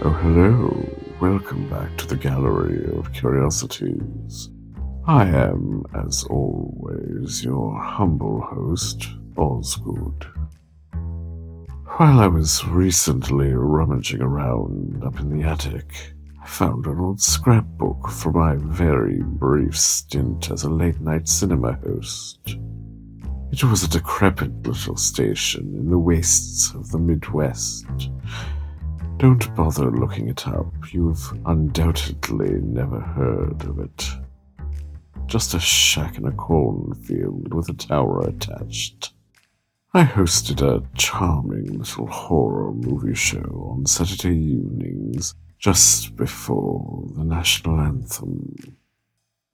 Oh, hello. Welcome back to the Gallery of Curiosities. I am, as always, your humble host, Osgood. While I was recently rummaging around up in the attic, I found an old scrapbook from my very brief stint as a late night cinema host. It was a decrepit little station in the wastes of the Midwest. Don't bother looking it up. You've undoubtedly never heard of it. Just a shack in a cornfield with a tower attached. I hosted a charming little horror movie show on Saturday evenings just before the national anthem.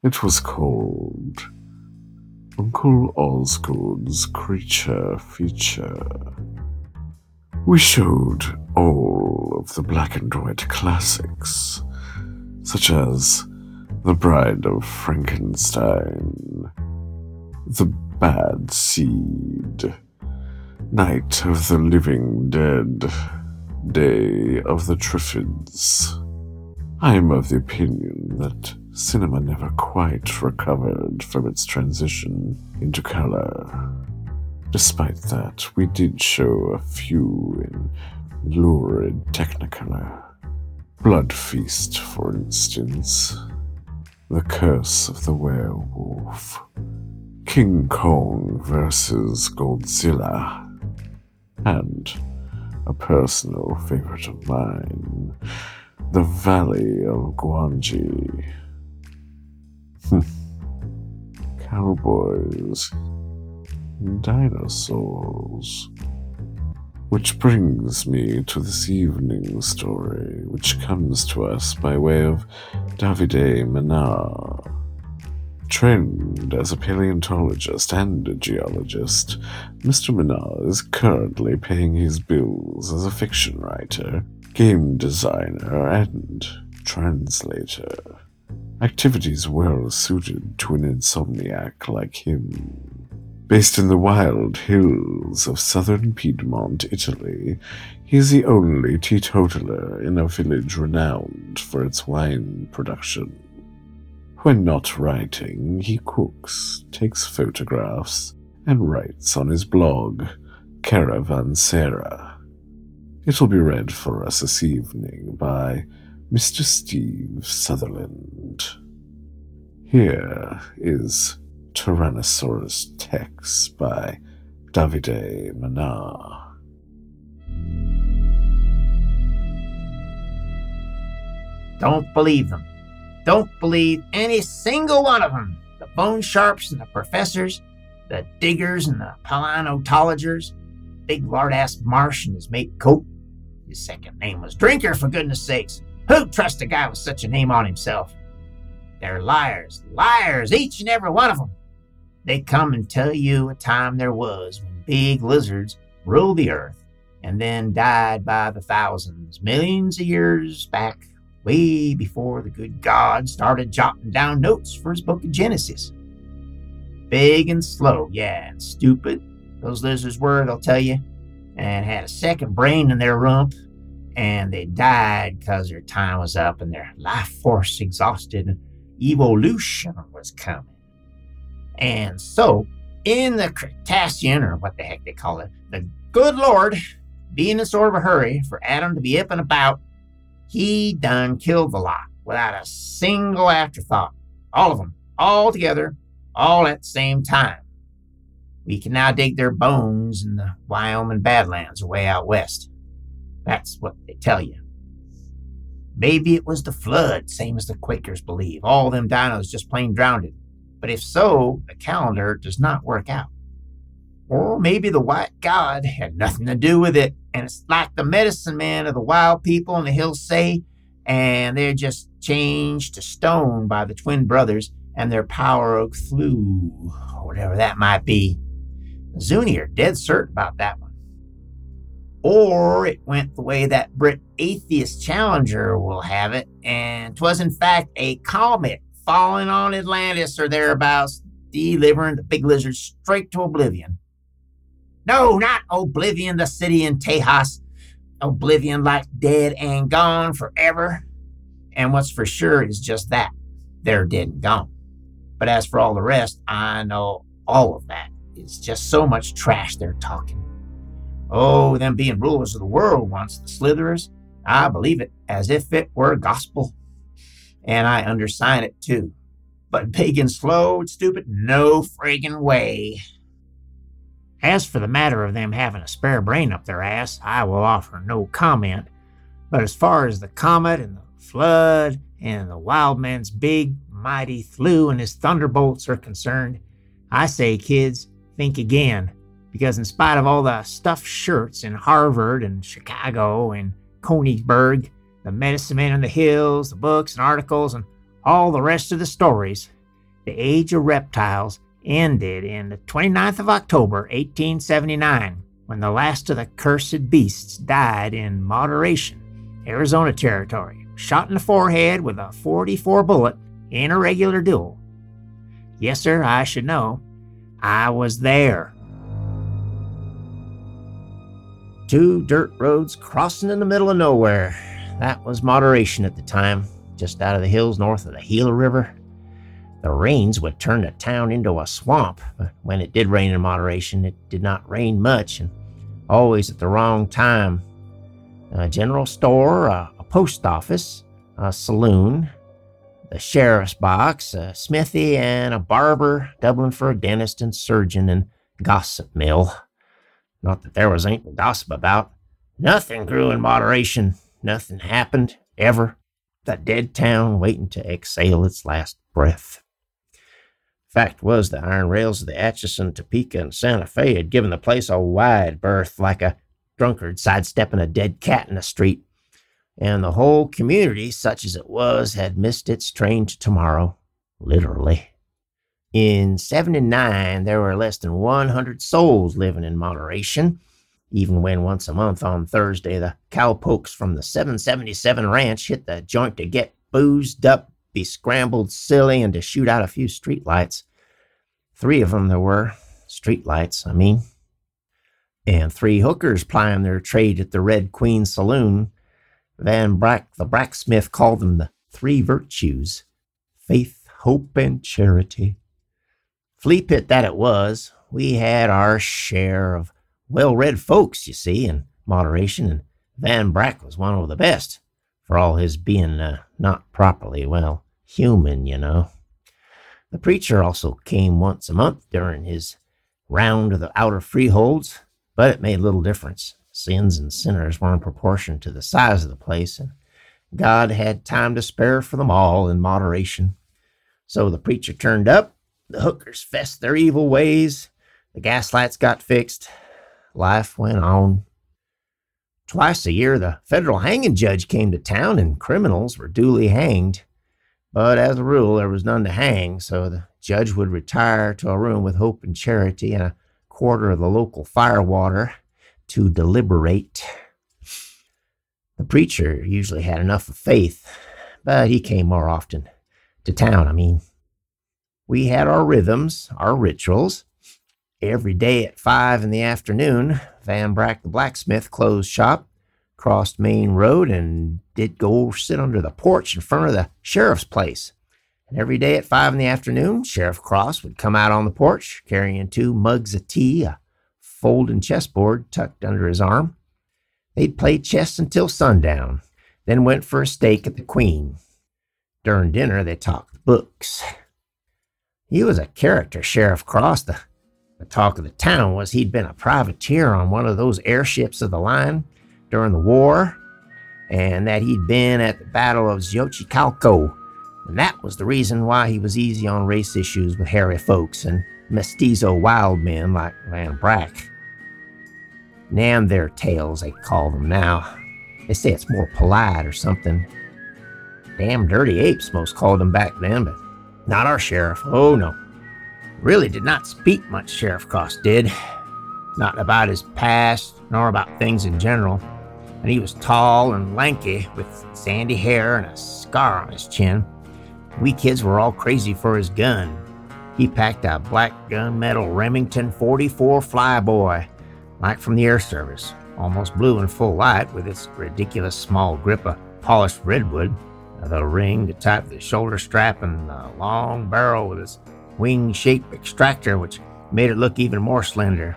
It was called Uncle Osgood's Creature Feature. We showed all of the black and white classics, such as The Bride of Frankenstein, The Bad Seed, Night of the Living Dead, Day of the Triffids. I am of the opinion that cinema never quite recovered from its transition into color. Despite that, we did show a few in lurid technicolor. Blood Feast, for instance. The Curse of the Werewolf. King Kong versus Godzilla. And a personal favorite of mine, The Valley of Gwangi. Hmm. Cowboys dinosaurs. Which brings me to this evening's story, which comes to us by way of Davide Mana. Trained as a paleontologist and a geologist, Mr. Mana is currently paying his bills as a fiction writer, game designer, and translator. Activities well suited to an insomniac like him. Based in the wild hills of southern Piedmont, Italy, he is the only teetotaler in a village renowned for its wine production. When not writing, he cooks, takes photographs, and writes on his blog, Karavansara. It'll be read for us this evening by Mr. Steve Sutherland. Here is Tyrannosaurus Tex by Davide Mana. Don't believe them. Don't believe any single one of them. The bone sharps and the professors, the diggers and the paleontologers, big lard ass Marsh and his mate Cope. His second name was Drinker, for goodness sakes. Who'd trust a guy with such a name on himself? They're liars, liars, each and every one of them. They come and tell you a time there was when big lizards ruled the earth and then died by the thousands, millions of years back, way before the good God started jotting down notes for his book of Genesis. Big and slow, yeah, and stupid, those lizards were, they'll tell you, and had a second brain in their rump, and they died because their time was up and their life force exhausted, and evolution was coming. And so, in the Cretacean, or what the heck they call it, the good Lord, being in sort of a hurry for Adam to be up and about, he done killed the lot without a single afterthought. All of them, all together, all at the same time. We can now dig their bones in the Wyoming Badlands way out west. That's what they tell you. Maybe it was the flood, same as the Quakers believe. All them dinos just plain drowned. But if so, the calendar does not work out. Or maybe the white god had nothing to do with it, and it's like the medicine man of the wild people in the hills say, and they're just changed to stone by the twin brothers and their power oak flu, whatever that might be. Zuni are dead certain about that one. Or it went the way that Brit Atheist Challenger will have it, and 'twas in fact a comet falling on Atlantis or thereabouts, delivering the big lizard straight to oblivion. No, not oblivion, the city in Tejas. Oblivion like dead and gone forever. And what's for sure is just that they're dead and gone. But as for all the rest, I know all of that is just so much trash they're talking. Oh, them being rulers of the world once, the Slitherers, I believe it as if it were gospel. And I undersign it too. But big and slow and stupid, no friggin' way. As for the matter of them having a spare brain up their ass, I will offer no comment. But as far as the comet and the flood and the wild man's big, mighty Thlu and his thunderbolts are concerned, I say, kids, think again. Because in spite of all the stuffed shirts in Harvard and Chicago and Konigsberg, the medicine men on the hills, the books and articles, and all the rest of the stories, the age of reptiles ended in the 29th of October, 1879, when the last of the cursed beasts died in Moderation, Arizona Territory, shot in the forehead with a 44 bullet in a regular duel. Yes, sir, I should know. I was there. Two dirt roads crossing in the middle of nowhere. That was moderation at the time, just out of the hills north of the Gila River. The rains would turn the town into a swamp, but when it did rain in moderation, it did not rain much and always at the wrong time. A general store, a, a post office, a saloon, the sheriff's box, a smithy, and a barber, Dublin for a dentist and surgeon and gossip mill. Not that there was ain't to gossip about. Nothing grew in moderation. Nothing happened, ever. The dead town waiting to exhale its last breath. Fact was, the iron rails of the Atchison, Topeka, and Santa Fe had given the place a wide berth, like a drunkard sidestepping a dead cat in the street. And the whole community, such as it was, had missed its train to tomorrow, literally. In 79, there were less than 100 souls living in moderation, even when once a month on Thursday the cowpokes from the 777 ranch hit the joint to get boozed up, be scrambled silly, and to shoot out a few streetlights. Three of them there were, streetlights, I mean. And three hookers plying their trade at the Red Queen Saloon. Van Brack, the blacksmith, called them the three virtues faith, hope, and charity. Flea pit that it was, we had our share of well read folks, you see, in moderation, and Van Brack was one of the best, for all his being uh, not properly, well, human, you know. The preacher also came once a month during his round of the outer freeholds, but it made little difference. Sins and sinners were in proportion to the size of the place, and God had time to spare for them all in moderation. So the preacher turned up, the hookers fessed their evil ways, the gaslights got fixed, life went on. Twice a year, the federal hanging judge came to town and criminals were duly hanged. But as a rule, there was none to hang, so the judge would retire to a room with hope and charity and a quarter of the local firewater to deliberate. The preacher usually had enough of faith, but he came more often. To town, I mean. We had our rhythms, our rituals. Every day at five in the afternoon, Van Brack the blacksmith closed shop, crossed Main Road, and did go sit under the porch in front of the sheriff's place. And every day at five in the afternoon, Sheriff Cross would come out on the porch carrying two mugs of tea, a folding chessboard tucked under his arm. They'd play chess until sundown, then went for a steak at the Queen. During dinner, they talked books. He was a character, Sheriff Cross. The, the talk of the town was he'd been a privateer on one of those airships of the line during the war, and that he'd been at the Battle of Xochicalco, and that was the reason why he was easy on race issues with hairy folks and mestizo wild men like Van Brack. Neanderthals, they call them now. They say it's more polite or something. Damn dirty apes, most called them back then, but Not our sheriff. Oh, no. Really did not speak much, Sheriff Cross did. Not about his past, nor about things in general. And he was tall and lanky, with sandy hair and a scar on his chin. We kids were all crazy for his gun. He packed a black gunmetal Remington 44 Flyboy, like from the Air Service, almost blue in full light with its ridiculous small grip of polished redwood the ring to type the shoulder strap and the long barrel with its wing shaped extractor, which made it look even more slender.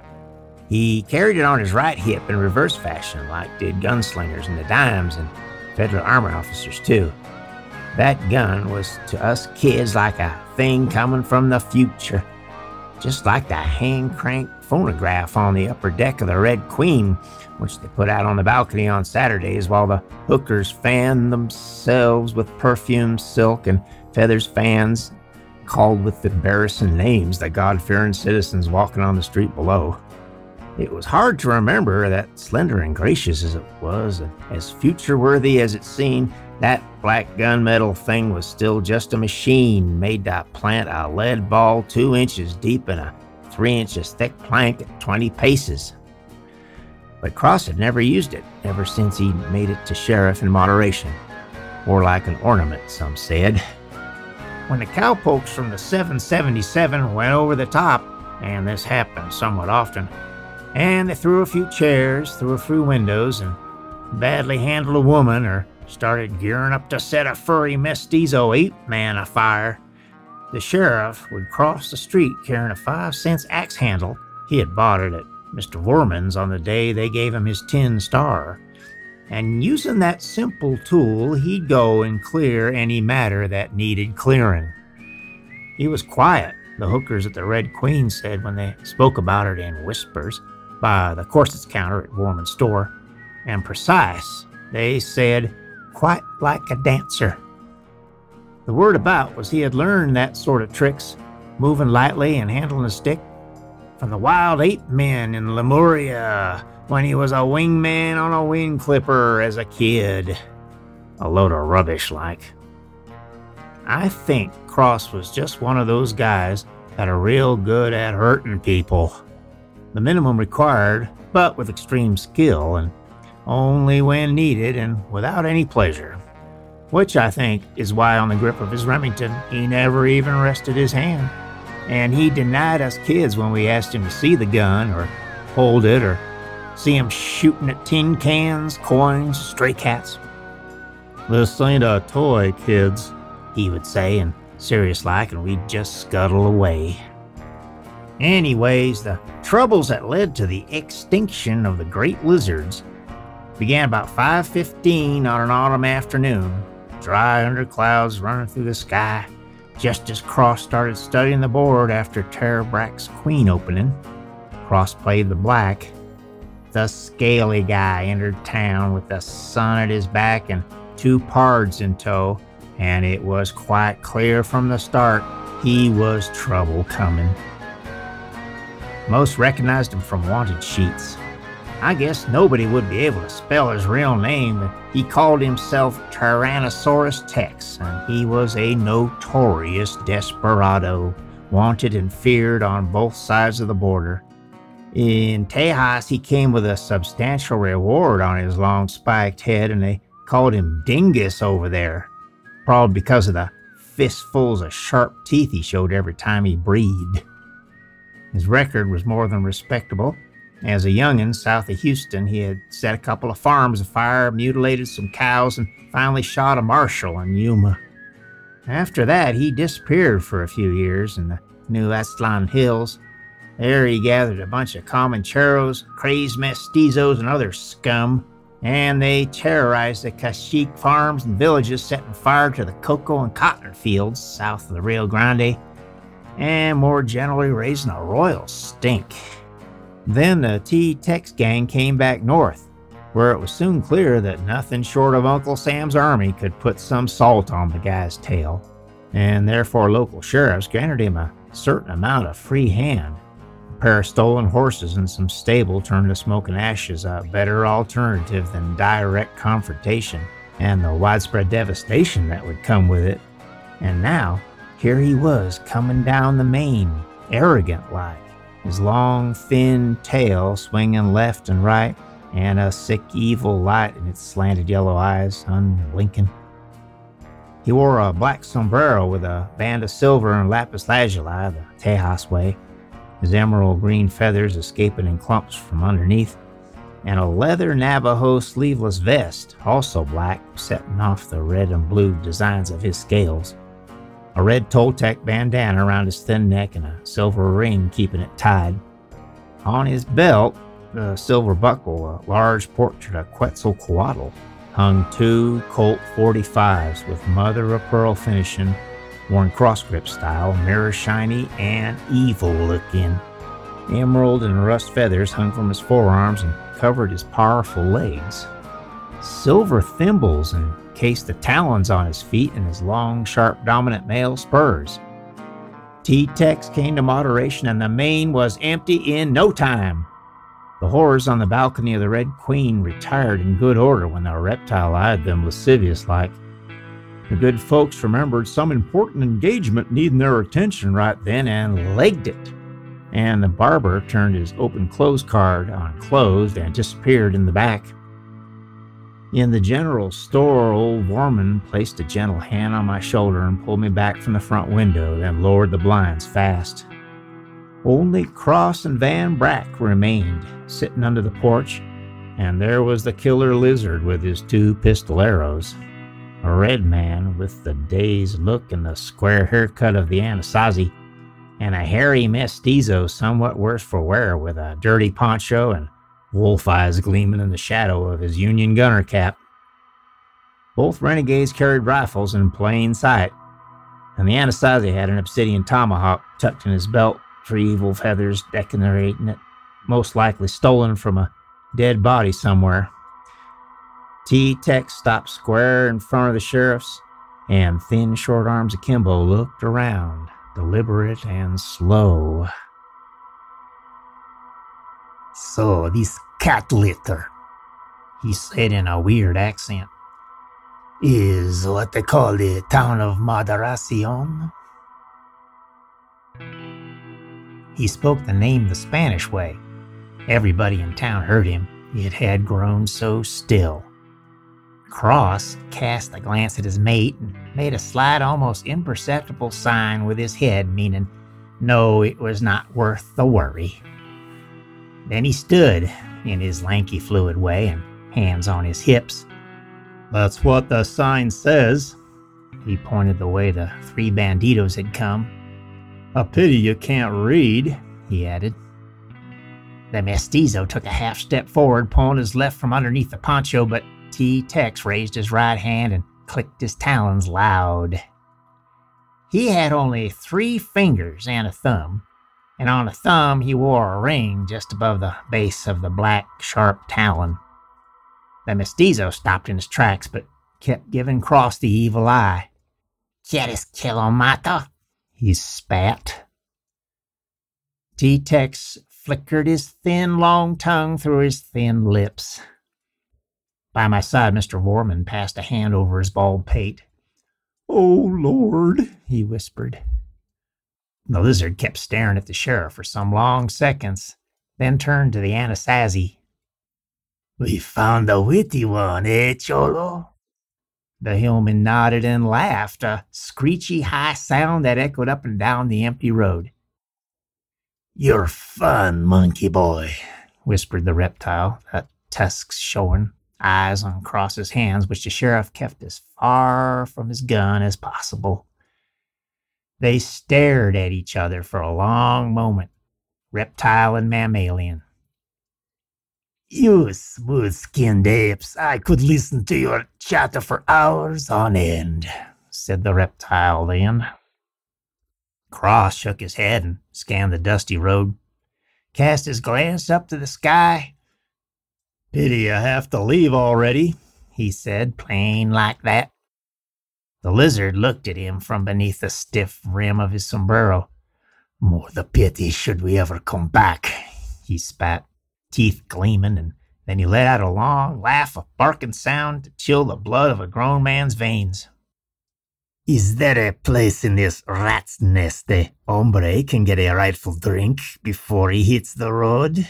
He carried it on his right hip in reverse fashion, like did gunslingers and the dimes and federal army officers, too. That gun was to us kids like a thing coming from the future, just like the hand crank phonograph on the upper deck of the Red Queen which they put out on the balcony on Saturdays while the hookers fanned themselves with perfume, silk, and feathers fans called with the embarrassing names the God fearing citizens walking on the street below. It was hard to remember that, slender and gracious as it was, and as future worthy as it seemed, that black gunmetal thing was still just a machine made to plant a lead ball two inches deep in a three inches thick plank at 20 paces. But Cross had never used it ever since he made it to sheriff in moderation, or like an ornament, some said. When the cowpokes from the 777 went over the top, and this happened somewhat often, and they threw a few chairs through a few windows and badly handled a woman or started gearing up to set a furry mestizo ape man afire, the sheriff would cross the street carrying a five cents axe handle he had bought it at Mr. Warman's on the day they gave him his tin star. And using that simple tool, he'd go and clear any matter that needed clearing. He was quiet, the hookers at the Red Queen said when they spoke about it in whispers by the corsets counter at Warman's store, and precise, they said, quite like a dancer. The word about was he had learned that sort of tricks, moving lightly and handling a stick from the wild ape men in Lemuria when he was a wingman on a wing clipper as a kid. A load of rubbish, like. I think Cross was just one of those guys that are real good at hurting people. The minimum required, but with extreme skill, and only when needed and without any pleasure. Which I think is why, on the grip of his Remington, he never even rested his hand and he denied us kids when we asked him to see the gun or hold it or see him shooting at tin cans, coins, stray cats. This ain't a toy, kids, he would say, and serious like, and we'd just scuttle away. Anyways, the troubles that led to the extinction of the great lizards began about 5:15 on an autumn afternoon. Dry under clouds running through the sky, just as Cross started studying the board after Tara Brack's Queen opening, Cross played the black. The scaly guy entered town with the sun at his back and two pards in tow, and it was quite clear from the start he was trouble coming. Most recognized him from wanted sheets. I guess nobody would be able to spell his real name, but he called himself Tyrannosaurus Tex, and he was a notorious desperado, wanted and feared on both sides of the border. In Tejas, he came with a substantial reward on his long spiked head, and they called him Dingus over there, probably because of the fistfuls of sharp teeth he showed every time he breathed. His record was more than respectable. As a youngin' south of Houston, he had set a couple of farms afire, mutilated some cows, and finally shot a marshal in Yuma. After that, he disappeared for a few years in the New Aztlan Hills. There he gathered a bunch of Comancheros, crazed mestizos, and other scum, and they terrorized the Cacique farms and villages, setting fire to the cocoa and cotton fields south of the Rio Grande, and more generally raising a royal stink. Then the T Tex gang came back north, where it was soon clear that nothing short of Uncle Sam's army could put some salt on the guy's tail, and therefore local sheriffs granted him a certain amount of free hand. Pair of stolen horses and some stable turned to smoke and ashes a better alternative than direct confrontation and the widespread devastation that would come with it. And now, here he was coming down the main, arrogant like, his long, thin tail swinging left and right, and a sick, evil light in its slanted yellow eyes, unblinking. He wore a black sombrero with a band of silver and lapis lazuli, the Tejas way, his emerald green feathers escaping in clumps from underneath, and a leather Navajo sleeveless vest, also black, setting off the red and blue designs of his scales. A red Toltec bandana around his thin neck and a silver ring keeping it tied. On his belt, the silver buckle, a large portrait of Quetzalcoatl, hung two Colt 45s with mother of pearl finishing, worn cross grip style, mirror shiny and evil looking. Emerald and rust feathers hung from his forearms and covered his powerful legs. Silver thimbles encased the talons on his feet and his long, sharp, dominant male spurs. T-Tex came to moderation and the main was empty in no time. The horrors on the balcony of the Red Queen retired in good order when the reptile eyed them lascivious like. The good folks remembered some important engagement needing their attention right then and legged it and the barber turned his open clothes card on closed and disappeared in the back. In the general store, old Warman placed a gentle hand on my shoulder and pulled me back from the front window, then lowered the blinds fast. Only Cross and Van Brack remained, sitting under the porch, and there was the killer lizard with his two pistoleros. A red man with the dazed look and the square haircut of the Anasazi and a hairy mestizo somewhat worse for wear with a dirty poncho and wolf eyes gleaming in the shadow of his Union gunner cap. Both renegades carried rifles in plain sight, and the Anasazi had an obsidian tomahawk tucked in his belt, three evil feathers decorating it, most likely stolen from a dead body somewhere. T-Tex stopped square in front of the sheriff's, and thin, short arms akimbo looked around deliberate and slow. So, this cat litter, he said in a weird accent, is what they call the town of Moderacion. He spoke the name the Spanish way. Everybody in town heard him. It had grown so still. Cross cast a glance at his mate and made a slight, almost imperceptible sign with his head, meaning, no, it was not worth the worry. Then he stood, in his lanky, fluid way, and hands on his hips. That's what the sign says. He pointed the way the three banditos had come. A pity you can't read, he added. The mestizo took a half step forward, pulling his left from underneath the poncho, but T. Tex raised his right hand and clicked his talons loud. He had only three fingers and a thumb, and on the thumb he wore a ring just above the base of the black, sharp talon. The mestizo stopped in his tracks, but kept giving Cross the evil eye. ¿Quieres que lo mato? he spat. T-Tex flickered his thin, long tongue through his thin lips. By my side, Mr. Warman passed a hand over his bald pate. Oh, Lord, he whispered. The lizard kept staring at the sheriff for some long seconds, then turned to the Anasazi. We found a witty one, eh, Cholo? The hillman nodded and laughed, a screechy high sound that echoed up and down the empty road. You're fun, monkey boy, whispered the reptile, that tusks showing eyes on Cross's hands, which the sheriff kept as far from his gun as possible. They stared at each other for a long moment, reptile and mammalian. You smooth skinned apes, I could listen to your chatter for hours on end, said the reptile then. Cross shook his head and scanned the dusty road, cast his glance up to the sky, Pity I have to leave already, he said, plain like that. The lizard looked at him from beneath the stiff rim of his sombrero. More the pity should we ever come back, he spat, teeth gleaming, and then he let out a long laugh of barking sound to chill the blood of a grown man's veins. Is there a place in this rat's nest the hombre can get a rightful drink before he hits the road?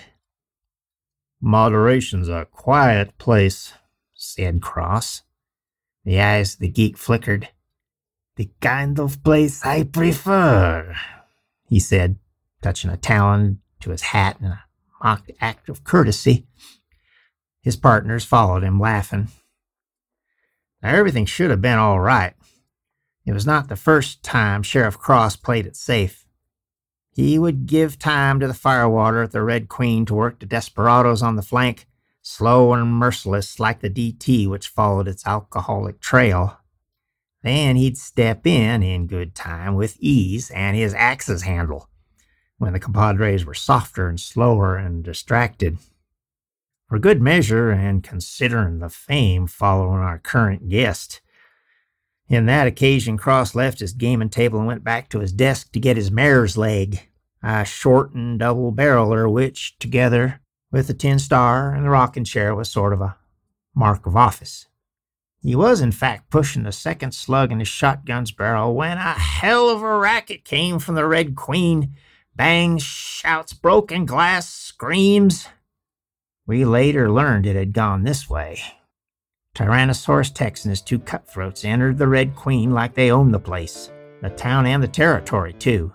Moderation's a quiet place, said Cross. The eyes of the geek flickered. The kind of place I prefer, he said, touching a talon to his hat in a mock act of courtesy. His partners followed him, laughing. Now, everything should have been all right. It was not the first time Sheriff Cross played it safe. He would give time to the firewater at the Red Queen to work the desperadoes on the flank, slow and merciless like the DT which followed its alcoholic trail. Then he'd step in in good time with ease and his axe's handle when the compadres were softer and slower and distracted. For good measure, and considering the fame following our current guest, in that occasion, Cross left his gaming table and went back to his desk to get his mare's leg, a shortened double barreler, which, together with the tin star and the rocking chair, was sort of a mark of office. He was, in fact, pushing the second slug in his shotgun's barrel when a hell of a racket came from the Red Queen. Bangs, shouts, broken glass, screams. We later learned it had gone this way. Tyrannosaurus Tex and his two cutthroats entered the Red Queen like they owned the place, the town and the territory, too.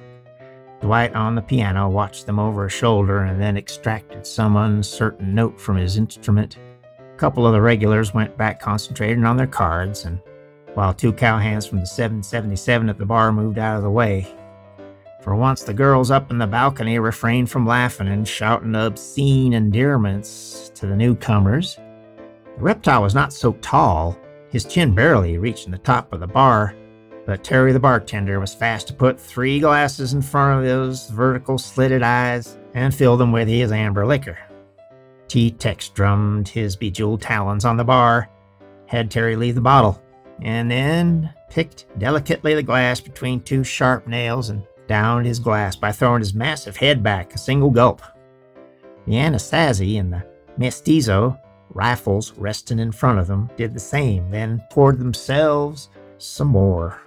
Dwight on the piano watched them over his shoulder and then extracted some uncertain note from his instrument. A couple of the regulars went back concentrating on their cards, and while two cowhands from the 777 at the bar moved out of the way, for once, the girls up in the balcony refrained from laughing and shouting obscene endearments to the newcomers. The reptile was not so tall, his chin barely reaching the top of the bar, but Terry the bartender was fast to put three glasses in front of those vertical slitted eyes and fill them with his amber liquor. T Tex drummed his bejeweled talons on the bar, had Terry leave the bottle, and then picked delicately the glass between two sharp nails and downed his glass by throwing his massive head back a single gulp. The Anasazi and the Mestizo, rifles resting in front of them, did the same, then poured themselves some more.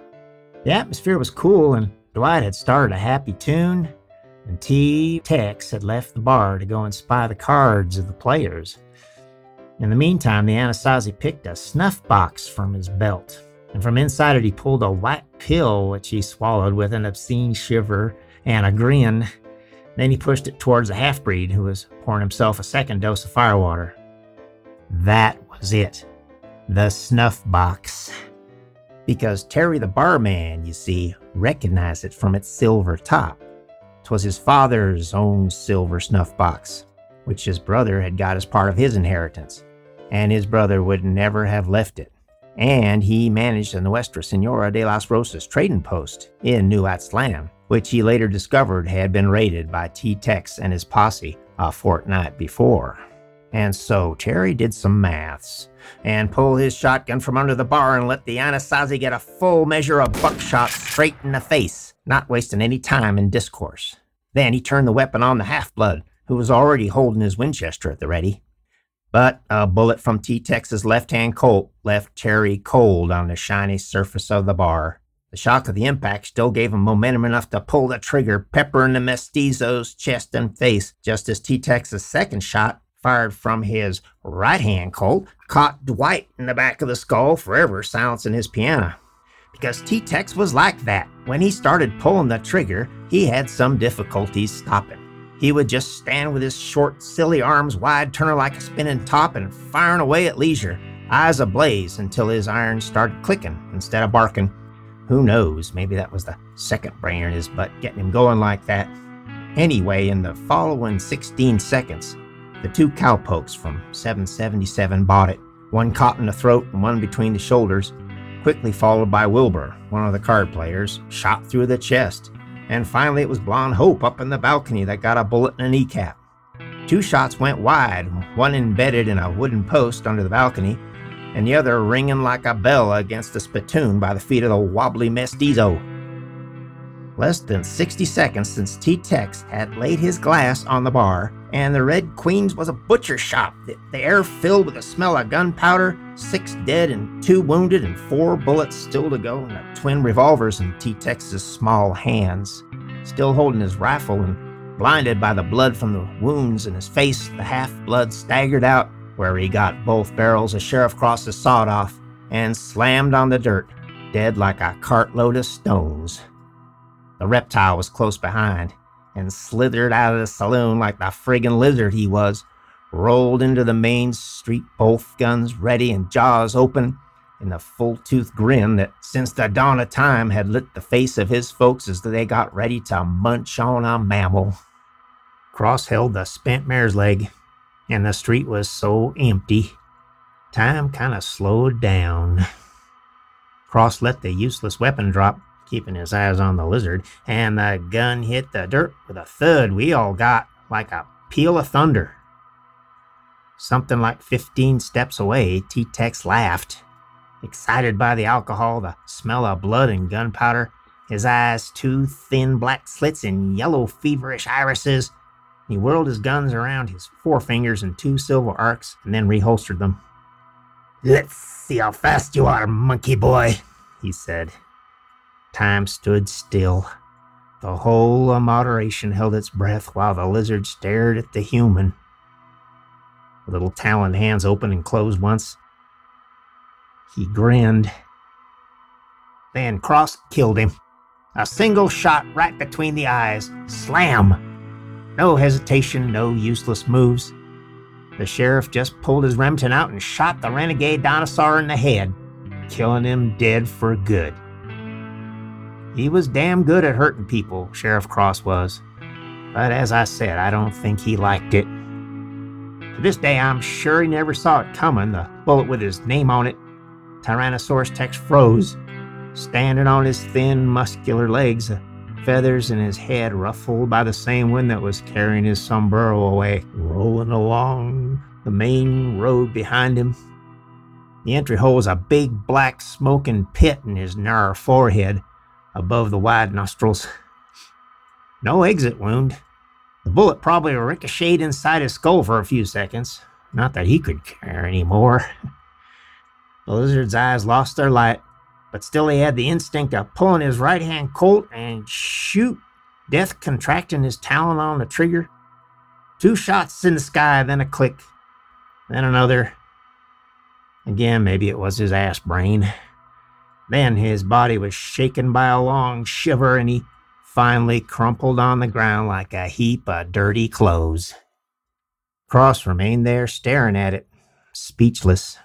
The atmosphere was cool, and Dwight had started a happy tune, and T. Tex had left the bar to go and spy the cards of the players. In the meantime, the Anasazi picked a snuff box from his belt and from inside it he pulled a white pill which he swallowed with an obscene shiver and a grin. Then he pushed it towards the half breed who was pouring himself a second dose of firewater. That was it. The snuff box. Because Terry the barman, you see, recognized it from its silver top. 'Twas his father's own silver snuff box, which his brother had got as part of his inheritance, and his brother would never have left it and he managed the Nuestra Senora de las Rosas trading post in New Aztlan, which he later discovered had been raided by T Tex and his posse a fortnight before. And so Terry did some maths and pulled his shotgun from under the bar and let the Anasazi get a full measure of buckshot straight in the face, not wasting any time in discourse. Then he turned the weapon on the half blood, who was already holding his Winchester at the ready, but a bullet from T Tex's left hand Colt left Terry cold on the shiny surface of the bar. The shock of the impact still gave him momentum enough to pull the trigger, peppering the mestizo's chest and face, just as T Tex's second shot, fired from his right hand Colt, caught Dwight in the back of the skull, forever silencing his piano. Because T Tex was like that. When he started pulling the trigger, he had some difficulties stopping. He would just stand with his short, silly arms wide, turning like a spinning top, and firing away at leisure, eyes ablaze until his irons started clicking instead of barking. Who knows? Maybe that was the second brain in his butt getting him going like that. Anyway, in the following 16 seconds, the two cowpokes from 777 bought it, one caught in the throat and one between the shoulders, quickly followed by Wilbur, one of the card players, shot through the chest. And finally, it was Blonde Hope up in the balcony that got a bullet in a kneecap. Two shots went wide, one embedded in a wooden post under the balcony, and the other ringing like a bell against the spittoon by the feet of the wobbly mestizo. Less than 60 seconds since T Tex had laid his glass on the bar, and the Red Queen's was a butcher shop. The, the air filled with the smell of gunpowder, six dead and two wounded, and four bullets still to go, and twin revolvers in T Tex's small hands. Still holding his rifle and blinded by the blood from the wounds in his face, the half blood staggered out where he got both barrels of Sheriff Cross's sawed off and slammed on the dirt, dead like a cartload of stones. The reptile was close behind and slithered out of the saloon like the friggin' lizard he was, rolled into the main street, both guns ready and jaws open, in the full toothed grin that since the dawn of time had lit the face of his folks as they got ready to munch on a mammal. Cross held the spent mare's leg, and the street was so empty. Time kind of slowed down. Cross let the useless weapon drop keeping his eyes on the lizard, and the gun hit the dirt with a thud we all got like a peal of thunder. Something like 15 steps away, T Tex laughed. Excited by the alcohol, the smell of blood and gunpowder, his eyes two thin black slits and yellow feverish irises, he whirled his guns around his forefingers in two silver arcs and then reholstered them. Let's see how fast you are, monkey boy, he said. Time stood still. The whole of moderation held its breath while the lizard stared at the human. Little taloned hands opened and closed once. He grinned. Then Cross killed him. A single shot right between the eyes. Slam! No hesitation, no useless moves. The sheriff just pulled his Remington out and shot the renegade dinosaur in the head, killing him dead for good. He was damn good at hurting people, Sheriff Cross was. But as I said, I don't think he liked it. To this day, I'm sure he never saw it coming, the bullet with his name on it. Tyrannosaurus Tex froze, standing on his thin, muscular legs, feathers in his head ruffled by the same wind that was carrying his sombrero away, rolling along the main road behind him. The entry hole was a big black smoking pit in his narrow forehead, above the wide nostrils. No exit wound. The bullet probably ricocheted inside his skull for a few seconds. Not that he could care anymore. The lizard's eyes lost their light, but still he had the instinct of pulling his right hand Colt and shoot, death contracting his talon on the trigger. Two shots in the sky, then a click, then another. Again, maybe it was his ass brain. Then his body was shaken by a long shiver and he finally crumpled on the ground like a heap of dirty clothes. Cross remained there staring at it, speechless,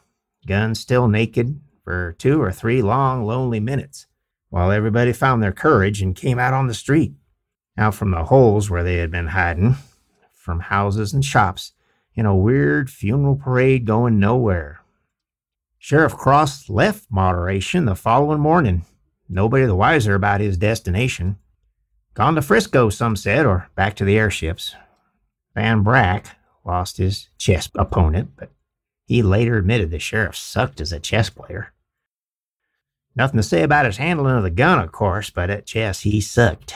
gun still naked, for two or three long, lonely minutes, while everybody found their courage and came out on the street, out from the holes where they had been hiding, from houses and shops, in a weird funeral parade going nowhere. Sheriff Cross left Moderation the following morning, nobody the wiser about his destination. Gone to Frisco, some said, or back to the airships. Van Brack lost his chess opponent, but he later admitted the sheriff sucked as a chess player. Nothing to say about his handling of the gun, of course, but at chess he sucked.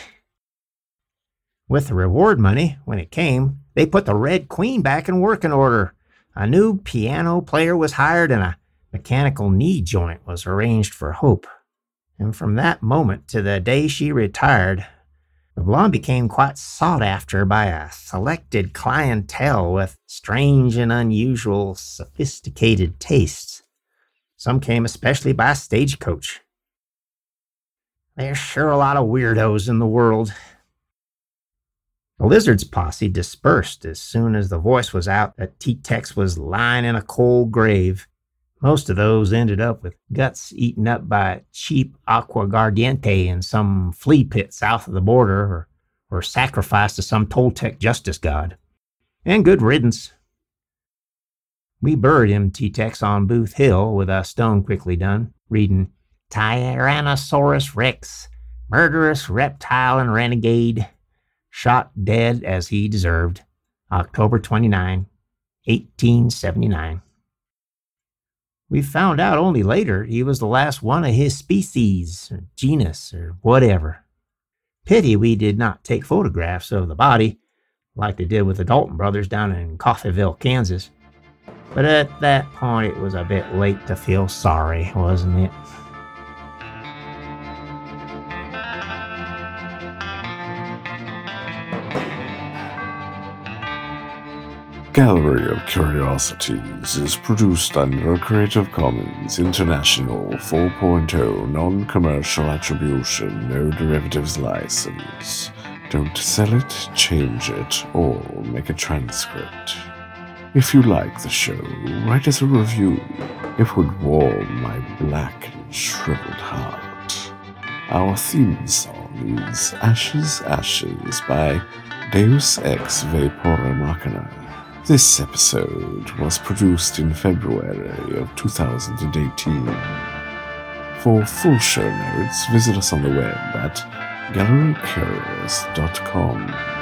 With the reward money, when it came, they put the Red Queen back in working order. A new piano player was hired and a mechanical knee joint was arranged for Hope. And from that moment to the day she retired, the blonde became quite sought after by a selected clientele with strange and unusual sophisticated tastes. Some came especially by stagecoach. There's sure a lot of weirdos in the world. The lizard's posse dispersed as soon as the voice was out that T Tex was lying in a cold grave most of those ended up with guts eaten up by cheap aguardiente in some flea pit south of the border or, or sacrificed to some Toltec justice god. And good riddance. We buried him, T-Tex, on Boot Hill with a stone quickly done, reading Tyrannosaurus Rex, murderous reptile and renegade, shot dead as he deserved, October 29, 1879. We found out only later he was the last one of his species, or genus, or whatever. Pity we did not take photographs of the body, like they did with the Dalton brothers down in Coffeyville, Kansas. But at that point, it was a bit late to feel sorry, wasn't it? Gallery of Curiosities is produced under a Creative Commons International 4.0 non commercial attribution, no derivatives license. Don't sell it, change it, or make a transcript. If you like the show, write us a review. It would warm my black and shriveled heart. Our theme song is Ashes, Ashes by Deus Ex Vapore Machina. This episode was produced in February of 2018. For full show notes, visit us on the web at gallerycurious.com.